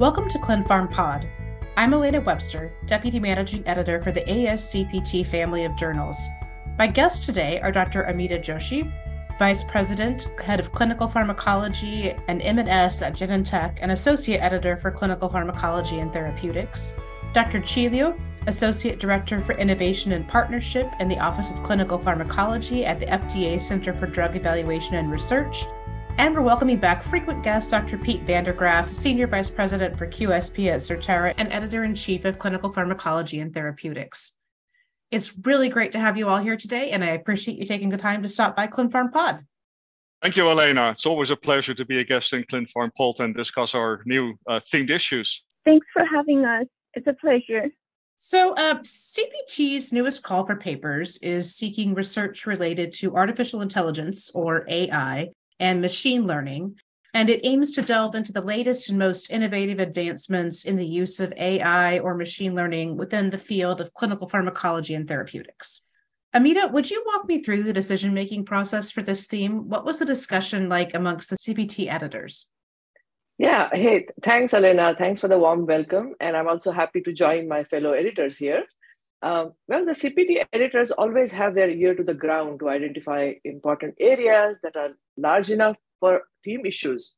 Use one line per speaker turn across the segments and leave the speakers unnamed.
Welcome to ClinPharm Pod. I'm Alaina Webster, Deputy Managing Editor for the ASCPT family of journals. My guests today are Dr. Amita Joshi, Vice President, Head of Clinical Pharmacology and M&S at Genentech, and Associate Editor for Clinical Pharmacology and Therapeutics, Dr. Qi Liu, Associate Director for Innovation and Partnership in the Office of Clinical Pharmacology at the FDA Center for Drug Evaluation and Research, and we're welcoming back frequent guest Dr. Piet van der Graaf, Senior Vice President for QSP at Certara and Editor in Chief of Clinical Pharmacology and Therapeutics. It's really great to have you all here today, and I appreciate you taking the time to stop by ClinPharm Pod.
Thank you, Alaina. It's always a pleasure to be a guest in ClinPharm Pod and discuss our new uh, themed issues.
Thanks for having us. It's a pleasure.
So, uh, CPT's newest call for papers is seeking research related to artificial intelligence, or AI, and machine learning, and it aims to delve into the latest and most innovative advancements in the use of AI or machine learning within the field of clinical pharmacology and therapeutics. Amita, would you walk me through the decision making process for this theme? What was the discussion like amongst the CPT editors?
Yeah, hey, thanks, Alaina. Thanks for the warm welcome. And I'm also happy to join my fellow editors here. Um, well, the CPT editors always have their ear to the ground to identify important areas that are large enough for theme issues.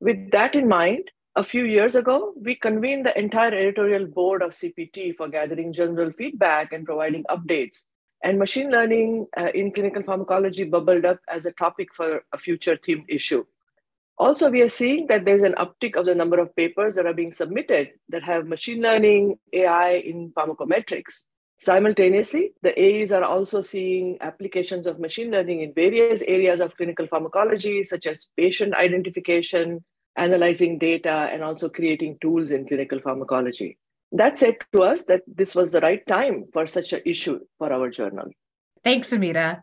With that in mind, a few years ago, we convened the entire editorial board of CPT for gathering general feedback and providing updates. And machine learning uh, in clinical pharmacology bubbled up as a topic for a future theme issue. Also, we are seeing that there's an uptick of the number of papers that are being submitted that have machine learning, AI in pharmacometrics. Simultaneously, the AEs are also seeing applications of machine learning in various areas of clinical pharmacology, such as patient identification, analyzing data, and also creating tools in clinical pharmacology. That said to us that this was the right time for such an issue for our journal.
Thanks, Amita.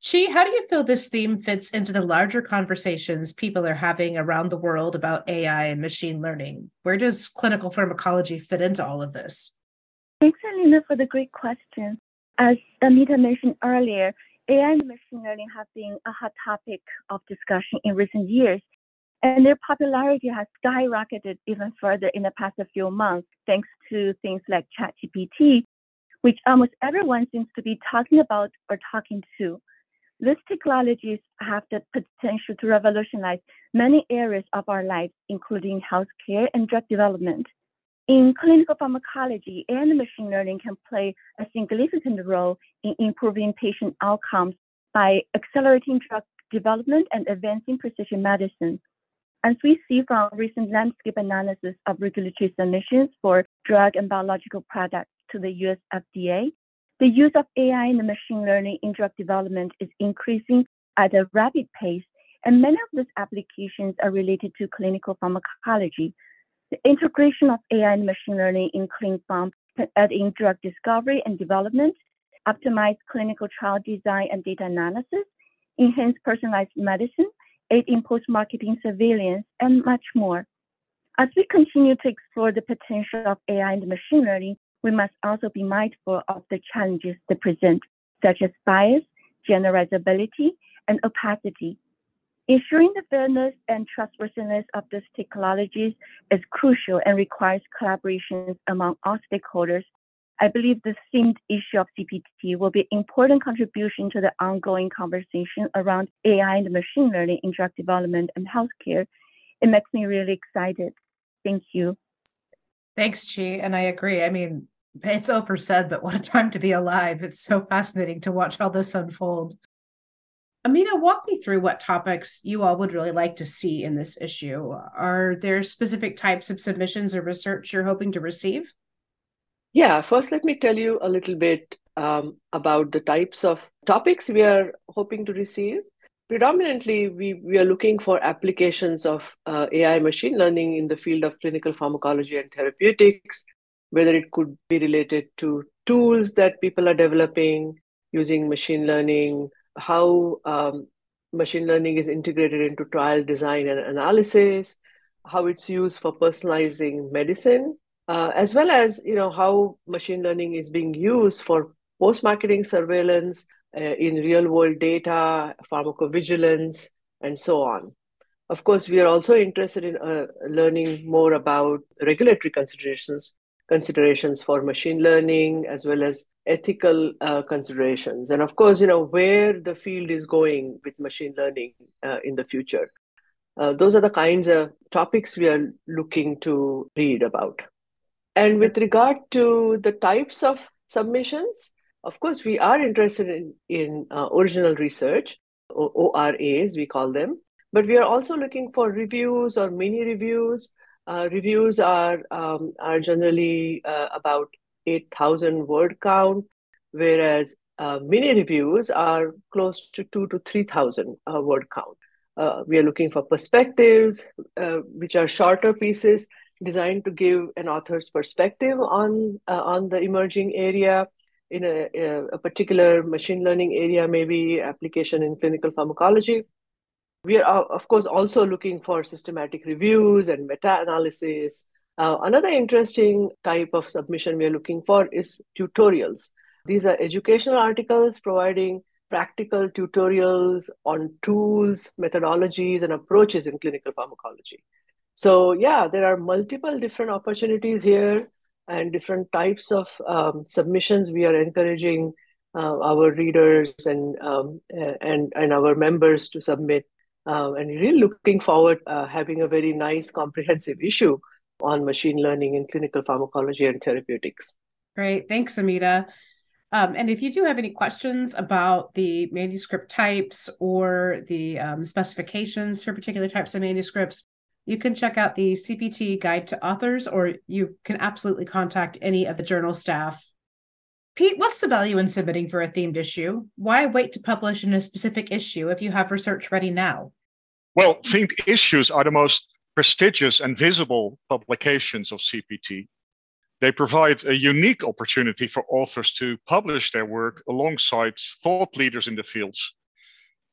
Qi, how do you feel this theme fits into the larger conversations people are having around the world about AI and machine learning? Where does clinical pharmacology fit into all of this?
Thanks, Alaina, for the great question. As Amita mentioned earlier, AI and machine learning have been a hot topic of discussion in recent years, and their popularity has skyrocketed even further in the past few months thanks to things like ChatGPT, which almost everyone seems to be talking about or talking to. These technologies have the potential to revolutionize many areas of our lives, including healthcare and drug development. In clinical pharmacology, and machine learning can play a significant role in improving patient outcomes by accelerating drug development and advancing precision medicine. As we see from recent landscape analysis of regulatory submissions for drug and biological products to the US FDA, the use of AI and machine learning in drug development is increasing at a rapid pace, and many of these applications are related to clinical pharmacology. The integration of AI and machine learning in can aid in drug discovery and development, optimize clinical trial design and data analysis, enhance personalized medicine, aid in post-marketing surveillance, and much more. As we continue to explore the potential of AI and machine learning, we must also be mindful of the challenges they present, such as bias, generalizability, and opacity. Ensuring the fairness and trustworthiness of these technologies is crucial and requires collaborations among all stakeholders. I believe the themed issue of CPT will be an important contribution to the ongoing conversation around AI and machine learning in drug development and healthcare. It makes me really excited. Thank you.
Thanks, Qi. And I agree. I mean, it's oversaid, but what a time to be alive. It's so fascinating to watch all this unfold. Amita, walk me through what topics you all would really like to see in this issue. Are there specific types of submissions or research you're hoping to receive?
Yeah, first, let me tell you a little bit um, about the types of topics we are hoping to receive predominantly we, we are looking for applications of uh, ai machine learning in the field of clinical pharmacology and therapeutics whether it could be related to tools that people are developing using machine learning how um, machine learning is integrated into trial design and analysis how it's used for personalizing medicine uh, as well as you know how machine learning is being used for post marketing surveillance in real world data, pharmacovigilance, and so on. Of course, we are also interested in uh, learning more about regulatory considerations considerations for machine learning as well as ethical uh, considerations. And of course you know where the field is going with machine learning uh, in the future. Uh, those are the kinds of topics we are looking to read about. And with regard to the types of submissions of course we are interested in, in uh, original research or oras we call them. But we are also looking for reviews or mini reviews. Uh, reviews are um, are generally uh, about 8,000 word count, whereas uh, mini reviews are close to two to 3,000 uh, word count. Uh, we are looking for perspectives, uh, which are shorter pieces designed to give an author's perspective on on the emerging area in a, a particular machine learning area, maybe application in clinical pharmacology we are, of course, also looking for systematic reviews and meta analysis. Uh, another interesting type of submission we are looking for is tutorials. These are educational articles providing practical tutorials on tools, methodologies, and approaches in clinical pharmacology. So, yeah, there are multiple different opportunities here and different types of um, submissions we are encouraging uh, our readers and, um, and, and our members to submit um, and really looking forward uh, having a very nice comprehensive issue on machine learning in clinical pharmacology and therapeutics.
Great, thanks, Amita. Um, and if you do have any questions about the manuscript types or the um, specifications for particular types of manuscripts, you can check out the CPT Guide to Authors, or you can absolutely contact any of the journal staff. Piet, what's the value in submitting for a themed issue? Why wait to publish in a specific issue if you have research ready now?
Well, themed issues are the most prestigious and visible publications of CPT. They provide a unique opportunity for authors to publish their work alongside thought leaders in the fields.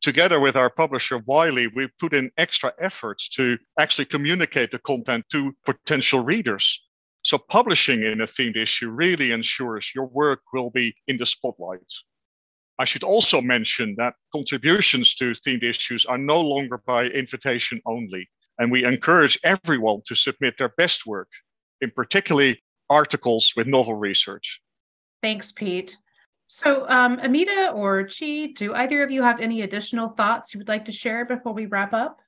Together with our publisher Wiley, we put in extra efforts to actually communicate the content to potential readers. So, publishing in a themed issue really ensures your work will be in the spotlight. I should also mention that contributions to themed issues are no longer by invitation only, and we encourage everyone to submit their best work, in particularly articles with novel research.
Thanks, Piet. So, um, Amita or Qi, do either of you have any additional thoughts you would like to share before we wrap up?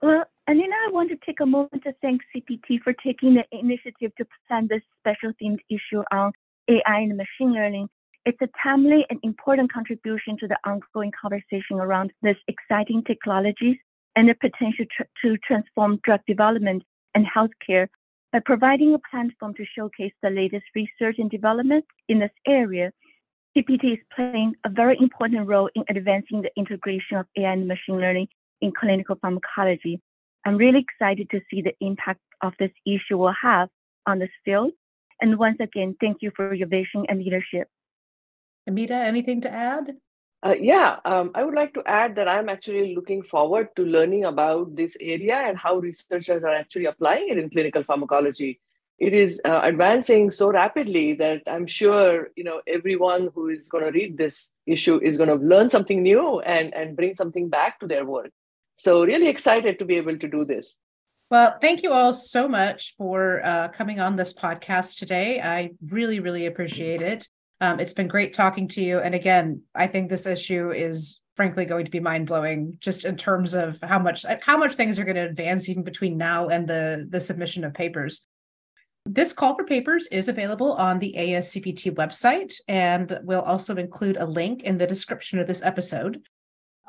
Well, Alaina, I want to take a moment to thank CPT for taking the initiative to plan this special themed issue on AI and machine learning it's a timely and important contribution to the ongoing conversation around these exciting technologies and the potential tr- to transform drug development and healthcare by providing a platform to showcase the latest research and development in this area. CPT is playing a very important role in advancing the integration of AI and machine learning in clinical pharmacology. I'm really excited to see the impact of this issue will have on this field. And once again, thank you for your vision and leadership.
Amita, anything to add?
Uh, yeah, um, I would like to add that I'm actually looking forward to learning about this area and how researchers are actually applying it in clinical pharmacology. It is uh, advancing so rapidly that I'm sure you know everyone who is going to read this issue is going to learn something new and and bring something back to their work. So really excited to be able to do this.
Well, thank you all so much for uh, coming on this podcast today. I really, really appreciate it. Um, it's been great talking to you. And again, I think this issue is frankly going to be mind blowing just in terms of how much how much things are going to advance even between now and the the submission of papers. This call for papers is available on the ASCPT website, and we'll also include a link in the description of this episode.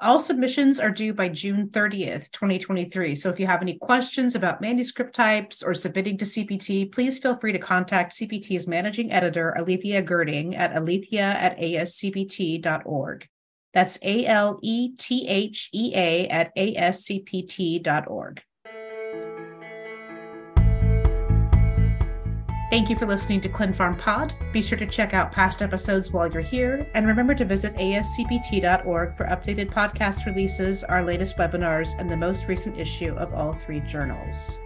All submissions are due by June 30th, 2023. So if you have any questions about manuscript types or submitting to CPT, please feel free to contact CPT's managing editor, Alethea Girding, at alethea at ascpt.org. That's A L E T H E A at ascpt.org. Thank you for listening to ClinPharm Pod. Be sure to check out past episodes while you're here, and remember to visit ascpt.org for updated podcast releases, our latest webinars, and the most recent issue of all three journals.